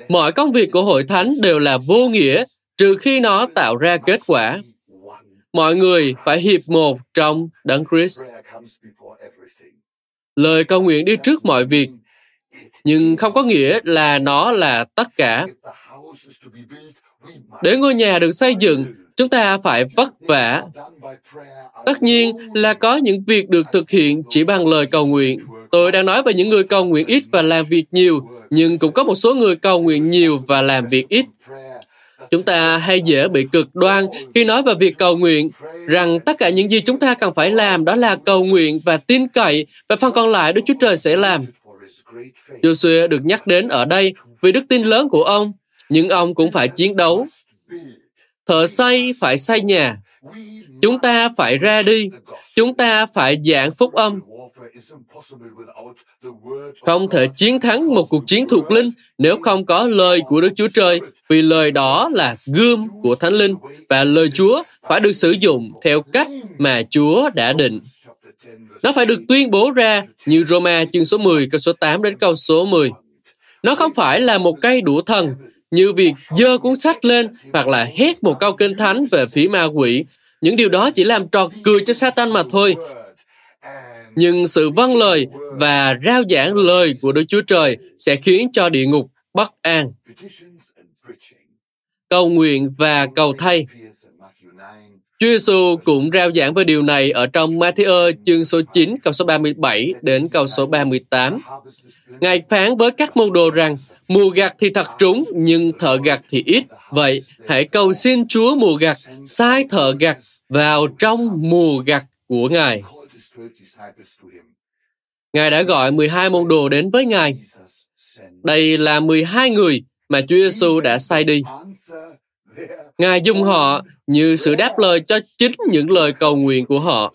Mọi công việc của hội thánh đều là vô nghĩa, trừ khi nó tạo ra kết quả. Mọi người phải hiệp một trong Đấng Christ. Lời cầu nguyện đi trước mọi việc, nhưng không có nghĩa là nó là tất cả. Để ngôi nhà được xây dựng, chúng ta phải vất vả. Tất nhiên là có những việc được thực hiện chỉ bằng lời cầu nguyện. Tôi đang nói về những người cầu nguyện ít và làm việc nhiều, nhưng cũng có một số người cầu nguyện nhiều và làm việc ít. Chúng ta hay dễ bị cực đoan khi nói về việc cầu nguyện, rằng tất cả những gì chúng ta cần phải làm đó là cầu nguyện và tin cậy, và phần còn lại Đức Chúa Trời sẽ làm. Joshua được nhắc đến ở đây vì đức tin lớn của ông, nhưng ông cũng phải chiến đấu. Thợ xây phải xây nhà. Chúng ta phải ra đi. Chúng ta phải giảng phúc âm. Không thể chiến thắng một cuộc chiến thuộc linh nếu không có lời của Đức Chúa Trời, vì lời đó là gươm của Thánh Linh và lời Chúa phải được sử dụng theo cách mà Chúa đã định. Nó phải được tuyên bố ra như Roma chương số 10 câu số 8 đến câu số 10. Nó không phải là một cây đũa thần như việc dơ cuốn sách lên hoặc là hét một câu kinh thánh về phía ma quỷ. Những điều đó chỉ làm trò cười cho Satan mà thôi. Nhưng sự vâng lời và rao giảng lời của Đức Chúa Trời sẽ khiến cho địa ngục bất an. Cầu nguyện và cầu thay. Chúa Giêsu cũng rao giảng về điều này ở trong Matthew chương số 9 câu số 37 đến câu số 38. Ngài phán với các môn đồ rằng, mùa gặt thì thật trúng, nhưng thợ gặt thì ít. Vậy, hãy cầu xin Chúa mùa gặt, sai thợ gặt vào trong mùa gặt của Ngài. Ngài đã gọi 12 môn đồ đến với Ngài. Đây là 12 người mà Chúa Giêsu đã sai đi. Ngài dùng họ như sự đáp lời cho chính những lời cầu nguyện của họ.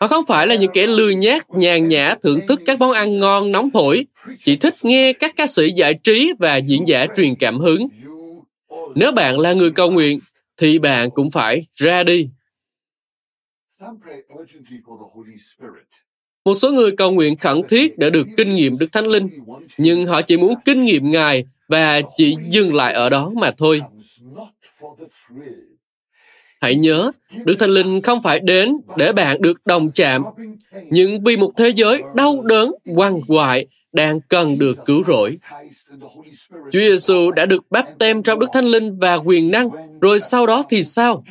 Họ không phải là những kẻ lười nhác, nhàn nhã thưởng thức các món ăn ngon nóng hổi, chỉ thích nghe các ca sĩ giải trí và diễn giả truyền cảm hứng. Nếu bạn là người cầu nguyện, thì bạn cũng phải ra đi. Một số người cầu nguyện khẩn thiết để được kinh nghiệm Đức Thánh Linh, nhưng họ chỉ muốn kinh nghiệm Ngài và chỉ dừng lại ở đó mà thôi. Hãy nhớ, Đức Thánh Linh không phải đến để bạn được đồng chạm, nhưng vì một thế giới đau đớn, quằn quại đang cần được cứu rỗi. Chúa Giêsu đã được báp tem trong Đức Thánh Linh và quyền năng, rồi sau đó thì sao?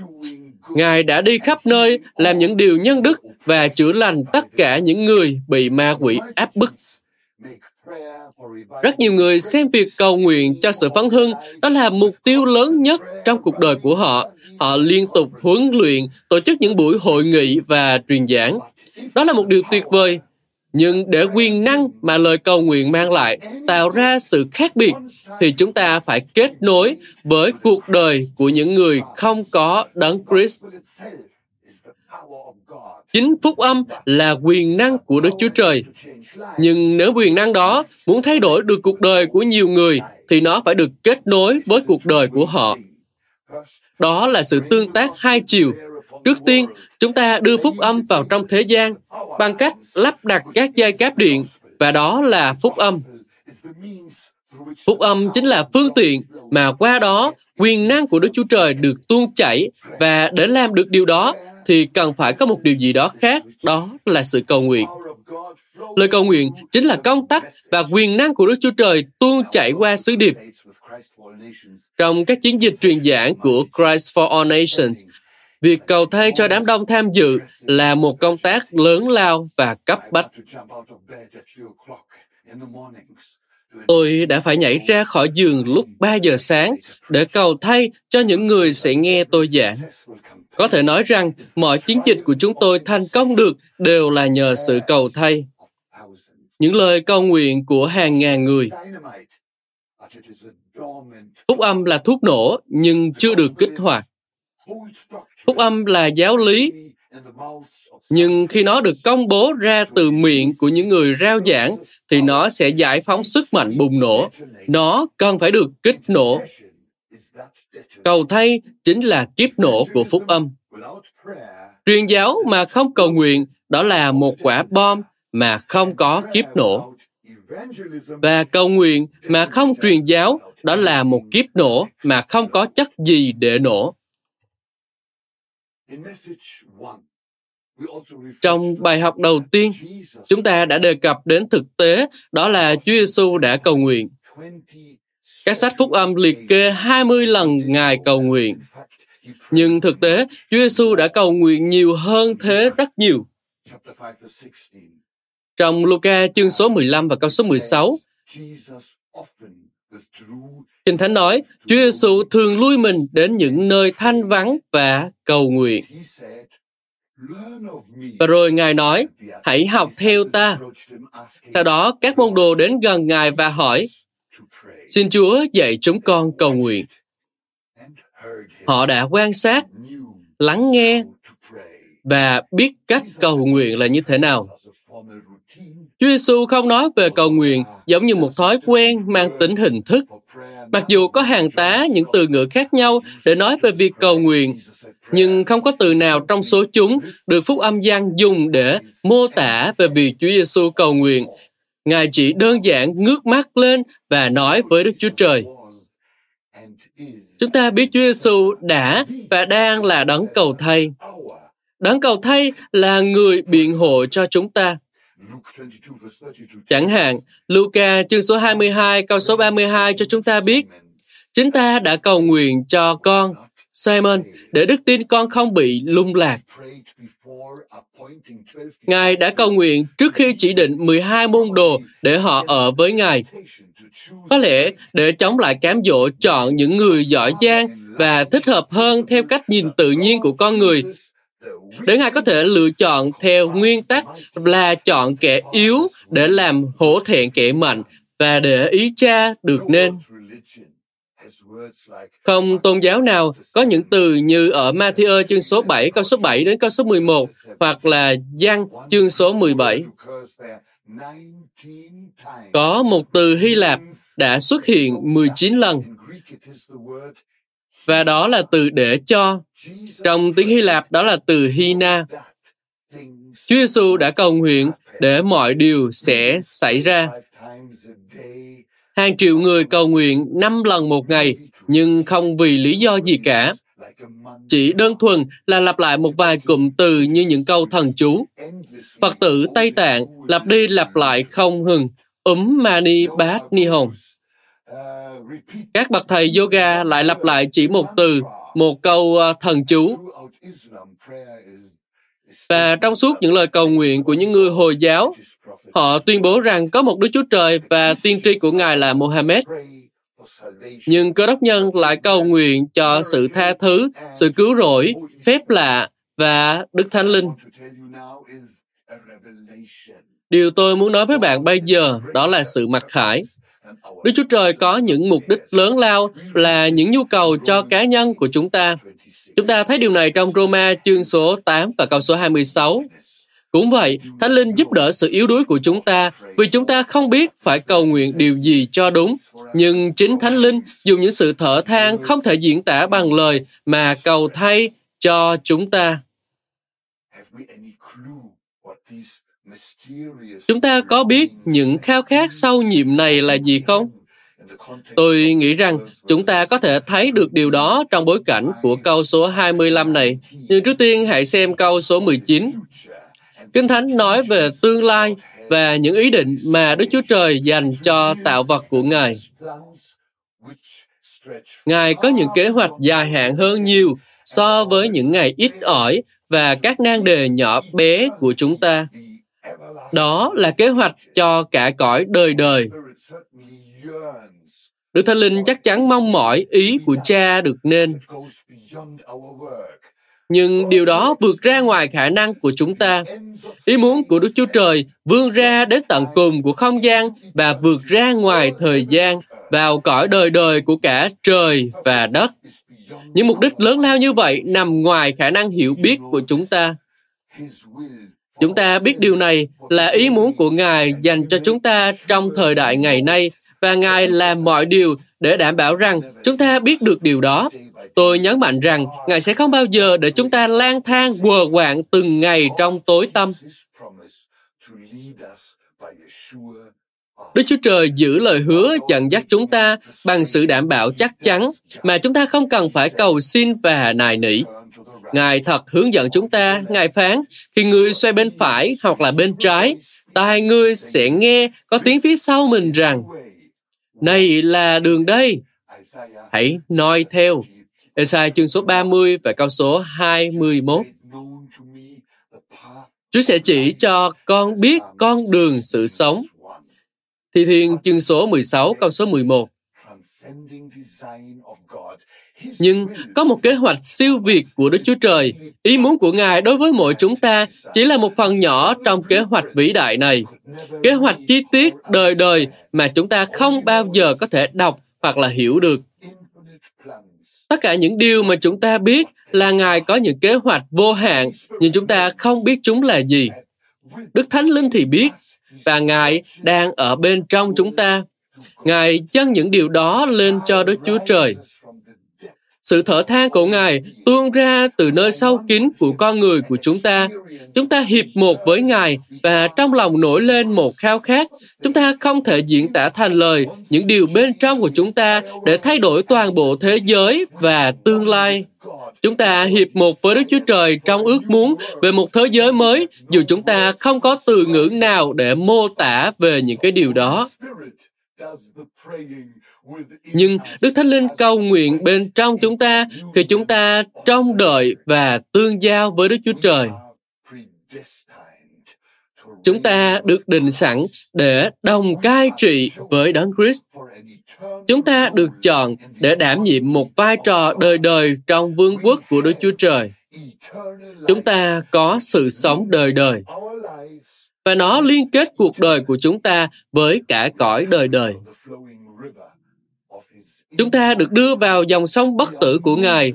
Ngài đã đi khắp nơi làm những điều nhân đức và chữa lành tất cả những người bị ma quỷ áp bức. Rất nhiều người xem việc cầu nguyện cho sự phấn hưng đó là mục tiêu lớn nhất trong cuộc đời của họ. Họ liên tục huấn luyện, tổ chức những buổi hội nghị và truyền giảng. Đó là một điều tuyệt vời. Nhưng để quyền năng mà lời cầu nguyện mang lại tạo ra sự khác biệt thì chúng ta phải kết nối với cuộc đời của những người không có đấng Christ. Chính phúc âm là quyền năng của Đức Chúa Trời. Nhưng nếu quyền năng đó muốn thay đổi được cuộc đời của nhiều người thì nó phải được kết nối với cuộc đời của họ. Đó là sự tương tác hai chiều. Trước tiên, chúng ta đưa phúc âm vào trong thế gian bằng cách lắp đặt các dây cáp điện và đó là phúc âm. Phúc âm chính là phương tiện mà qua đó quyền năng của Đức Chúa Trời được tuôn chảy và để làm được điều đó thì cần phải có một điều gì đó khác, đó là sự cầu nguyện. Lời cầu nguyện chính là công tắc và quyền năng của Đức Chúa Trời tuôn chảy qua sứ điệp. Trong các chiến dịch truyền giảng của Christ for All Nations, việc cầu thay cho đám đông tham dự là một công tác lớn lao và cấp bách. Tôi đã phải nhảy ra khỏi giường lúc 3 giờ sáng để cầu thay cho những người sẽ nghe tôi giảng. Có thể nói rằng mọi chiến dịch của chúng tôi thành công được đều là nhờ sự cầu thay. Những lời cầu nguyện của hàng ngàn người. Phúc âm là thuốc nổ, nhưng chưa được kích hoạt. Phúc âm là giáo lý, nhưng khi nó được công bố ra từ miệng của những người rao giảng, thì nó sẽ giải phóng sức mạnh bùng nổ nó cần phải được kích nổ cầu thay chính là kiếp nổ của phúc âm truyền giáo mà không cầu nguyện, đó là một quả bom mà không có kiếp nổ và cầu nguyện mà không truyền giáo đó là một kiếp nổ mà không có chất gì để nổ trong bài học đầu tiên, chúng ta đã đề cập đến thực tế đó là Chúa Giêsu đã cầu nguyện. Các sách phúc âm liệt kê 20 lần Ngài cầu nguyện. Nhưng thực tế, Chúa Giêsu đã cầu nguyện nhiều hơn thế rất nhiều. Trong Luca chương số 15 và câu số 16, Kinh Thánh nói, Chúa Giêsu thường lui mình đến những nơi thanh vắng và cầu nguyện. Và rồi Ngài nói, hãy học theo ta. Sau đó, các môn đồ đến gần Ngài và hỏi, xin Chúa dạy chúng con cầu nguyện. Họ đã quan sát, lắng nghe và biết cách cầu nguyện là như thế nào. Chúa Giêsu không nói về cầu nguyện giống như một thói quen mang tính hình thức. Mặc dù có hàng tá những từ ngữ khác nhau để nói về việc cầu nguyện, nhưng không có từ nào trong số chúng được phúc âm gian dùng để mô tả về việc Chúa Giêsu cầu nguyện. Ngài chỉ đơn giản ngước mắt lên và nói với Đức Chúa Trời. Chúng ta biết Chúa Giêsu đã và đang là đấng cầu thay. Đấng cầu thay là người biện hộ cho chúng ta. Chẳng hạn, Luca chương số 22 câu số 32 cho chúng ta biết, chính ta đã cầu nguyện cho con, Simon, để đức tin con không bị lung lạc. Ngài đã cầu nguyện trước khi chỉ định 12 môn đồ để họ ở với Ngài. Có lẽ để chống lại cám dỗ chọn những người giỏi giang và thích hợp hơn theo cách nhìn tự nhiên của con người để Ngài có thể lựa chọn theo nguyên tắc là chọn kẻ yếu để làm hổ thẹn kẻ mạnh và để ý cha được nên. Không tôn giáo nào có những từ như ở Matthew chương số 7 câu số 7 đến câu số 11 hoặc là Giăng chương số 17. Có một từ Hy Lạp đã xuất hiện 19 lần, và đó là từ để cho. Trong tiếng Hy Lạp đó là từ Hina. Chúa Giêsu đã cầu nguyện để mọi điều sẽ xảy ra. Hàng triệu người cầu nguyện năm lần một ngày, nhưng không vì lý do gì cả. Chỉ đơn thuần là lặp lại một vài cụm từ như những câu thần chú. Phật tử Tây Tạng lặp đi lặp lại không ngừng, úm mani bát ni hồn. Các bậc thầy yoga lại lặp lại chỉ một từ, một câu ờ, thần chú. Và trong suốt những lời cầu nguyện của những người Hồi giáo, họ tuyên bố rằng có một Đức Chúa Trời và tiên tri của Ngài là Mohammed. Nhưng cơ đốc nhân lại cầu nguyện cho sự tha thứ, sự cứu rỗi, phép lạ và Đức Thánh Linh. Điều tôi muốn nói với bạn bây giờ đó là sự mặc khải. Đức Chúa Trời có những mục đích lớn lao là những nhu cầu cho cá nhân của chúng ta. Chúng ta thấy điều này trong Roma chương số 8 và câu số 26. Cũng vậy, Thánh Linh giúp đỡ sự yếu đuối của chúng ta vì chúng ta không biết phải cầu nguyện điều gì cho đúng. Nhưng chính Thánh Linh dùng những sự thở than không thể diễn tả bằng lời mà cầu thay cho chúng ta. Chúng ta có biết những khao khát sau nhiệm này là gì không? Tôi nghĩ rằng chúng ta có thể thấy được điều đó trong bối cảnh của câu số 25 này. Nhưng trước tiên hãy xem câu số 19. Kinh Thánh nói về tương lai và những ý định mà Đức Chúa Trời dành cho tạo vật của Ngài. Ngài có những kế hoạch dài hạn hơn nhiều so với những ngày ít ỏi và các nan đề nhỏ bé của chúng ta. Đó là kế hoạch cho cả cõi đời đời. Đức Thánh Linh chắc chắn mong mỏi ý của cha được nên. Nhưng điều đó vượt ra ngoài khả năng của chúng ta. Ý muốn của Đức Chúa Trời vươn ra đến tận cùng của không gian và vượt ra ngoài thời gian vào cõi đời đời của cả trời và đất. Những mục đích lớn lao như vậy nằm ngoài khả năng hiểu biết của chúng ta. Chúng ta biết điều này là ý muốn của Ngài dành cho chúng ta trong thời đại ngày nay, và Ngài làm mọi điều để đảm bảo rằng chúng ta biết được điều đó. Tôi nhấn mạnh rằng Ngài sẽ không bao giờ để chúng ta lang thang, quờ quạng từng ngày trong tối tâm. Đức Chúa Trời giữ lời hứa dẫn dắt chúng ta bằng sự đảm bảo chắc chắn mà chúng ta không cần phải cầu xin và nài nỉ. Ngài thật hướng dẫn chúng ta, Ngài phán, khi ngươi xoay bên phải hoặc là bên trái, tai ngươi sẽ nghe có tiếng phía sau mình rằng, này là đường đây, hãy noi theo. Esai chương số 30 và câu số 21. Chúa sẽ chỉ cho con biết con đường sự sống. Thi Thiên chương số 16 câu số 11. Nhưng có một kế hoạch siêu việt của Đức Chúa Trời. Ý muốn của Ngài đối với mỗi chúng ta chỉ là một phần nhỏ trong kế hoạch vĩ đại này. Kế hoạch chi tiết đời đời mà chúng ta không bao giờ có thể đọc hoặc là hiểu được. Tất cả những điều mà chúng ta biết là Ngài có những kế hoạch vô hạn, nhưng chúng ta không biết chúng là gì. Đức Thánh Linh thì biết, và Ngài đang ở bên trong chúng ta. Ngài dâng những điều đó lên cho Đức Chúa Trời. Sự thở than của Ngài tuôn ra từ nơi sâu kín của con người của chúng ta. Chúng ta hiệp một với Ngài và trong lòng nổi lên một khao khát. Chúng ta không thể diễn tả thành lời những điều bên trong của chúng ta để thay đổi toàn bộ thế giới và tương lai. Chúng ta hiệp một với Đức Chúa Trời trong ước muốn về một thế giới mới, dù chúng ta không có từ ngữ nào để mô tả về những cái điều đó. Nhưng Đức Thánh Linh cầu nguyện bên trong chúng ta khi chúng ta trông đợi và tương giao với Đức Chúa Trời. Chúng ta được định sẵn để đồng cai trị với Đấng Christ. Chúng ta được chọn để đảm nhiệm một vai trò đời đời trong vương quốc của Đức Chúa Trời. Chúng ta có sự sống đời đời và nó liên kết cuộc đời của chúng ta với cả cõi đời đời. Chúng ta được đưa vào dòng sông bất tử của Ngài.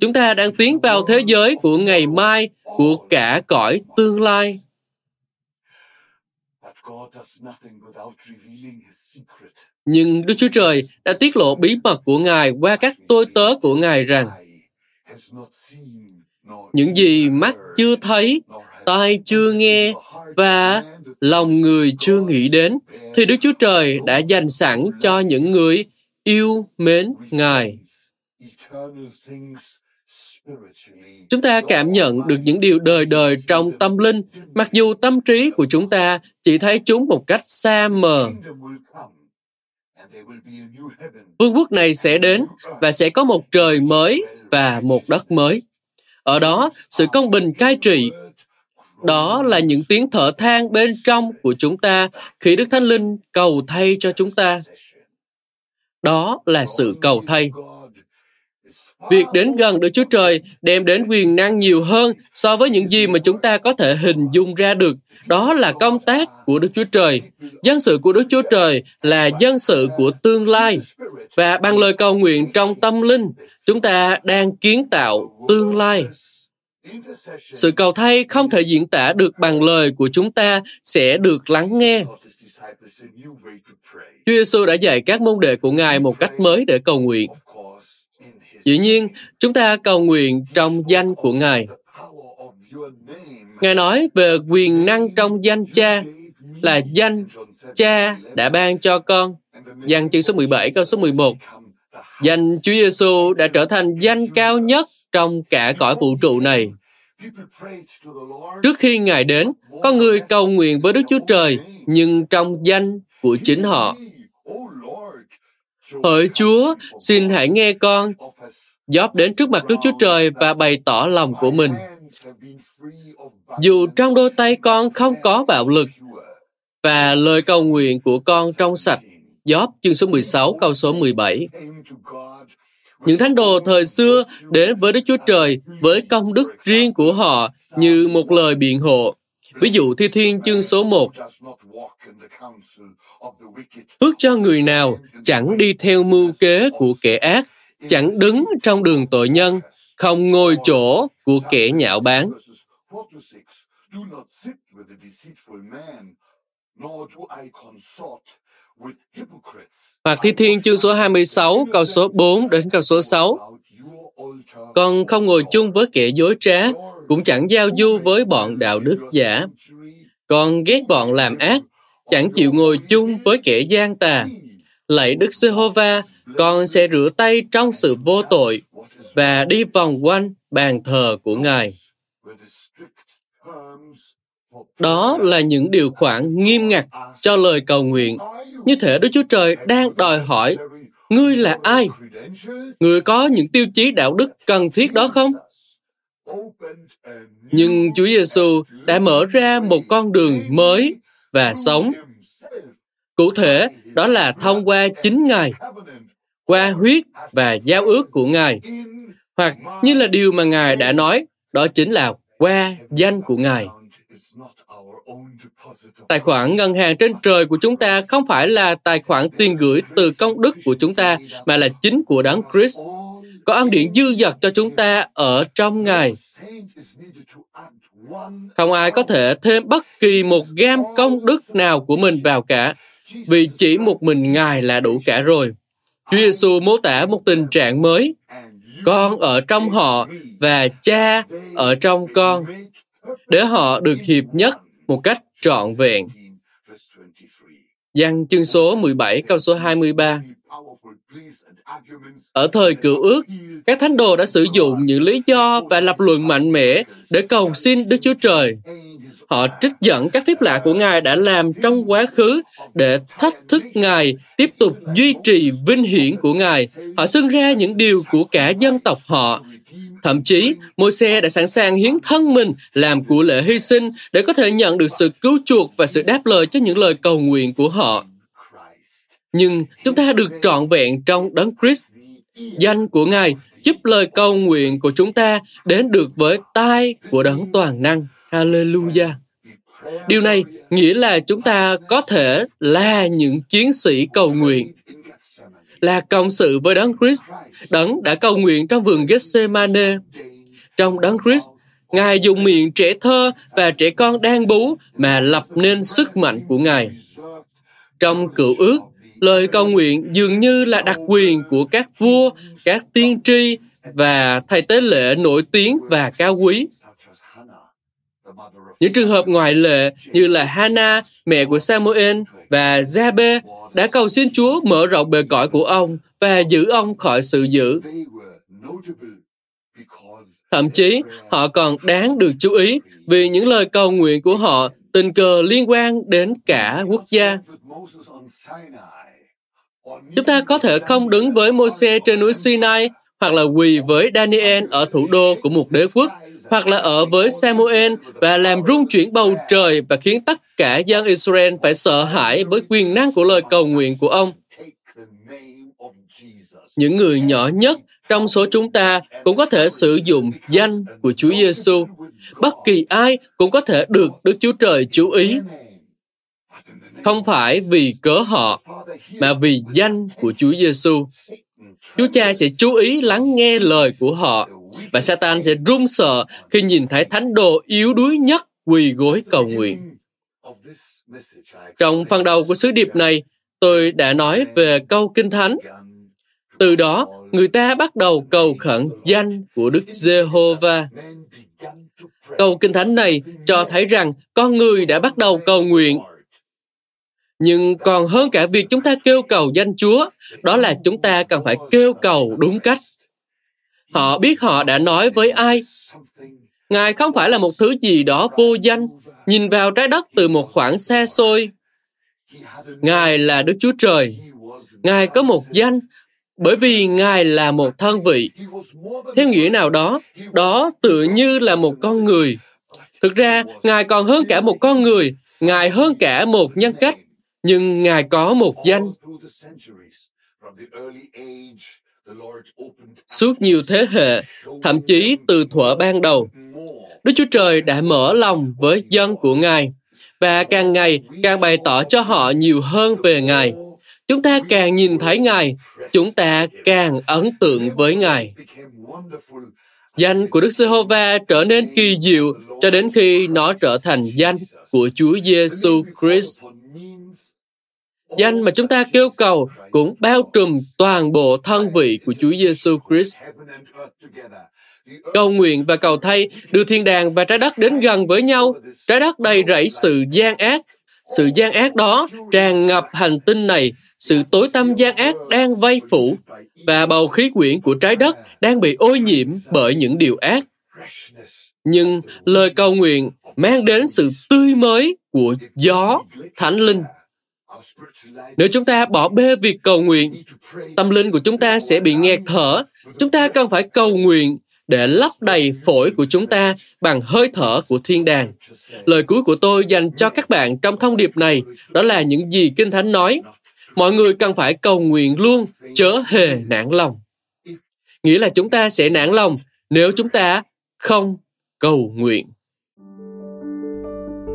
Chúng ta đang tiến vào thế giới của ngày mai, của cả cõi tương lai. Nhưng Đức Chúa Trời đã tiết lộ bí mật của Ngài qua các tôi tớ của Ngài rằng những gì mắt chưa thấy, tai chưa nghe và lòng người chưa nghĩ đến thì Đức Chúa Trời đã dành sẵn cho những người yêu mến Ngài. Chúng ta cảm nhận được những điều đời đời trong tâm linh, mặc dù tâm trí của chúng ta chỉ thấy chúng một cách xa mờ. Vương quốc này sẽ đến và sẽ có một trời mới và một đất mới. Ở đó, sự công bình cai trị. Đó là những tiếng thở than bên trong của chúng ta khi Đức Thánh Linh cầu thay cho chúng ta. Đó là sự cầu thay. Việc đến gần Đức Chúa Trời đem đến quyền năng nhiều hơn so với những gì mà chúng ta có thể hình dung ra được. Đó là công tác của Đức Chúa Trời. Dân sự của Đức Chúa Trời là dân sự của tương lai. Và bằng lời cầu nguyện trong tâm linh, chúng ta đang kiến tạo tương lai. Sự cầu thay không thể diễn tả được bằng lời của chúng ta sẽ được lắng nghe. Chúa Giêsu đã dạy các môn đệ của Ngài một cách mới để cầu nguyện. Dĩ nhiên, chúng ta cầu nguyện trong danh của Ngài. Ngài nói về quyền năng trong danh cha là danh cha đã ban cho con. Danh chương số 17 câu số 11. Danh Chúa Giêsu đã trở thành danh cao nhất trong cả cõi vũ trụ này. Trước khi Ngài đến, có người cầu nguyện với Đức Chúa Trời, nhưng trong danh của chính họ. Hỡi Chúa, xin hãy nghe con. Job đến trước mặt Đức Chúa Trời và bày tỏ lòng của mình. Dù trong đôi tay con không có bạo lực, và lời cầu nguyện của con trong sạch. Job chương số 16 câu số 17. Những thánh đồ thời xưa đến với Đức Chúa Trời với công đức riêng của họ như một lời biện hộ. Ví dụ Thi Thiên chương số 1. Phước cho người nào chẳng đi theo mưu kế của kẻ ác, chẳng đứng trong đường tội nhân, không ngồi chỗ của kẻ nhạo báng. Hoặc Thi Thiên chương số 26, câu số 4 đến câu số 6. Con không ngồi chung với kẻ dối trá, cũng chẳng giao du với bọn đạo đức giả. còn ghét bọn làm ác, chẳng chịu ngồi chung với kẻ gian tà. Lạy Đức Giê-hô-va, con sẽ rửa tay trong sự vô tội và đi vòng quanh bàn thờ của Ngài. Đó là những điều khoản nghiêm ngặt cho lời cầu nguyện. Như thể Đức Chúa Trời đang đòi hỏi, ngươi là ai? Ngươi có những tiêu chí đạo đức cần thiết đó không? Nhưng Chúa Giêsu đã mở ra một con đường mới và sống. Cụ thể, đó là thông qua chính Ngài, qua huyết và giao ước của Ngài. Hoặc như là điều mà Ngài đã nói, đó chính là qua danh của Ngài. Tài khoản ngân hàng trên trời của chúng ta không phải là tài khoản tiền gửi từ công đức của chúng ta, mà là chính của Đấng Christ. Có ăn điện dư dật cho chúng ta ở trong Ngài. Không ai có thể thêm bất kỳ một gam công đức nào của mình vào cả, vì chỉ một mình Ngài là đủ cả rồi. Chúa Giêsu mô tả một tình trạng mới. con ở trong họ và cha ở trong con, để họ được hiệp nhất một cách trọn vẹn. Giăng chương số 17 câu số 23 ở thời cựu ước, các thánh đồ đã sử dụng những lý do và lập luận mạnh mẽ để cầu xin Đức Chúa Trời. Họ trích dẫn các phép lạ của Ngài đã làm trong quá khứ để thách thức Ngài tiếp tục duy trì vinh hiển của Ngài. Họ xưng ra những điều của cả dân tộc họ. Thậm chí, Môi-se đã sẵn sàng hiến thân mình làm của lễ hy sinh để có thể nhận được sự cứu chuộc và sự đáp lời cho những lời cầu nguyện của họ. Nhưng chúng ta được trọn vẹn trong đấng Christ. Danh của Ngài giúp lời cầu nguyện của chúng ta đến được với tai của đấng toàn năng. Hallelujah. Điều này nghĩa là chúng ta có thể là những chiến sĩ cầu nguyện, là cộng sự với Đấng Christ, Đấng đã cầu nguyện trong vườn Gethsemane. Trong Đấng Christ, Ngài dùng miệng trẻ thơ và trẻ con đang bú mà lập nên sức mạnh của Ngài. Trong cựu ước, lời cầu nguyện dường như là đặc quyền của các vua, các tiên tri và thầy tế lễ nổi tiếng và cao quý. Những trường hợp ngoại lệ như là Hana, mẹ của Samuel và Jabe đã cầu xin Chúa mở rộng bề cõi của ông và giữ ông khỏi sự dữ. Thậm chí, họ còn đáng được chú ý vì những lời cầu nguyện của họ tình cờ liên quan đến cả quốc gia. Chúng ta có thể không đứng với Môi-se trên núi Sinai, hoặc là quỳ với Daniel ở thủ đô của một đế quốc, hoặc là ở với Samuel và làm rung chuyển bầu trời và khiến tất cả dân Israel phải sợ hãi với quyền năng của lời cầu nguyện của ông. Những người nhỏ nhất trong số chúng ta cũng có thể sử dụng danh của Chúa Giêsu. Bất kỳ ai cũng có thể được Đức Chúa Trời chú ý. Không phải vì cớ họ, mà vì danh của Chúa Giêsu. Chúa Cha sẽ chú ý lắng nghe lời của họ và Satan sẽ run sợ khi nhìn thấy thánh đồ yếu đuối nhất quỳ gối cầu nguyện. Trong phần đầu của sứ điệp này, tôi đã nói về câu kinh thánh. Từ đó, người ta bắt đầu cầu khẩn danh của Đức Giê-hô-va. Câu kinh thánh này cho thấy rằng con người đã bắt đầu cầu nguyện. Nhưng còn hơn cả việc chúng ta kêu cầu danh Chúa, đó là chúng ta cần phải kêu cầu đúng cách. Họ biết họ đã nói với ai. Ngài không phải là một thứ gì đó vô danh, nhìn vào trái đất từ một khoảng xa xôi. Ngài là Đức Chúa Trời. Ngài có một danh, bởi vì Ngài là một thân vị. Theo nghĩa nào đó, đó tự như là một con người. Thực ra, Ngài còn hơn cả một con người, Ngài hơn cả một nhân cách, nhưng Ngài có một danh. Suốt nhiều thế hệ, thậm chí từ thuở ban đầu, Đức Chúa Trời đã mở lòng với dân của Ngài và càng ngày càng bày tỏ cho họ nhiều hơn về Ngài. Chúng ta càng nhìn thấy Ngài, chúng ta càng ấn tượng với Ngài. Danh của Đức Giê-hô-va trở nên kỳ diệu cho đến khi nó trở thành danh của Chúa Giêsu Christ. Danh mà chúng ta kêu cầu cũng bao trùm toàn bộ thân vị của Chúa Giêsu Christ. Cầu nguyện và cầu thay đưa thiên đàng và trái đất đến gần với nhau. Trái đất đầy rẫy sự gian ác. Sự gian ác đó tràn ngập hành tinh này. Sự tối tăm gian ác đang vây phủ và bầu khí quyển của trái đất đang bị ô nhiễm bởi những điều ác. Nhưng lời cầu nguyện mang đến sự tươi mới của gió, thánh linh nếu chúng ta bỏ bê việc cầu nguyện, tâm linh của chúng ta sẽ bị nghẹt thở. Chúng ta cần phải cầu nguyện để lấp đầy phổi của chúng ta bằng hơi thở của thiên đàng. Lời cuối của tôi dành cho các bạn trong thông điệp này đó là những gì Kinh Thánh nói. Mọi người cần phải cầu nguyện luôn, chớ hề nản lòng. Nghĩa là chúng ta sẽ nản lòng nếu chúng ta không cầu nguyện.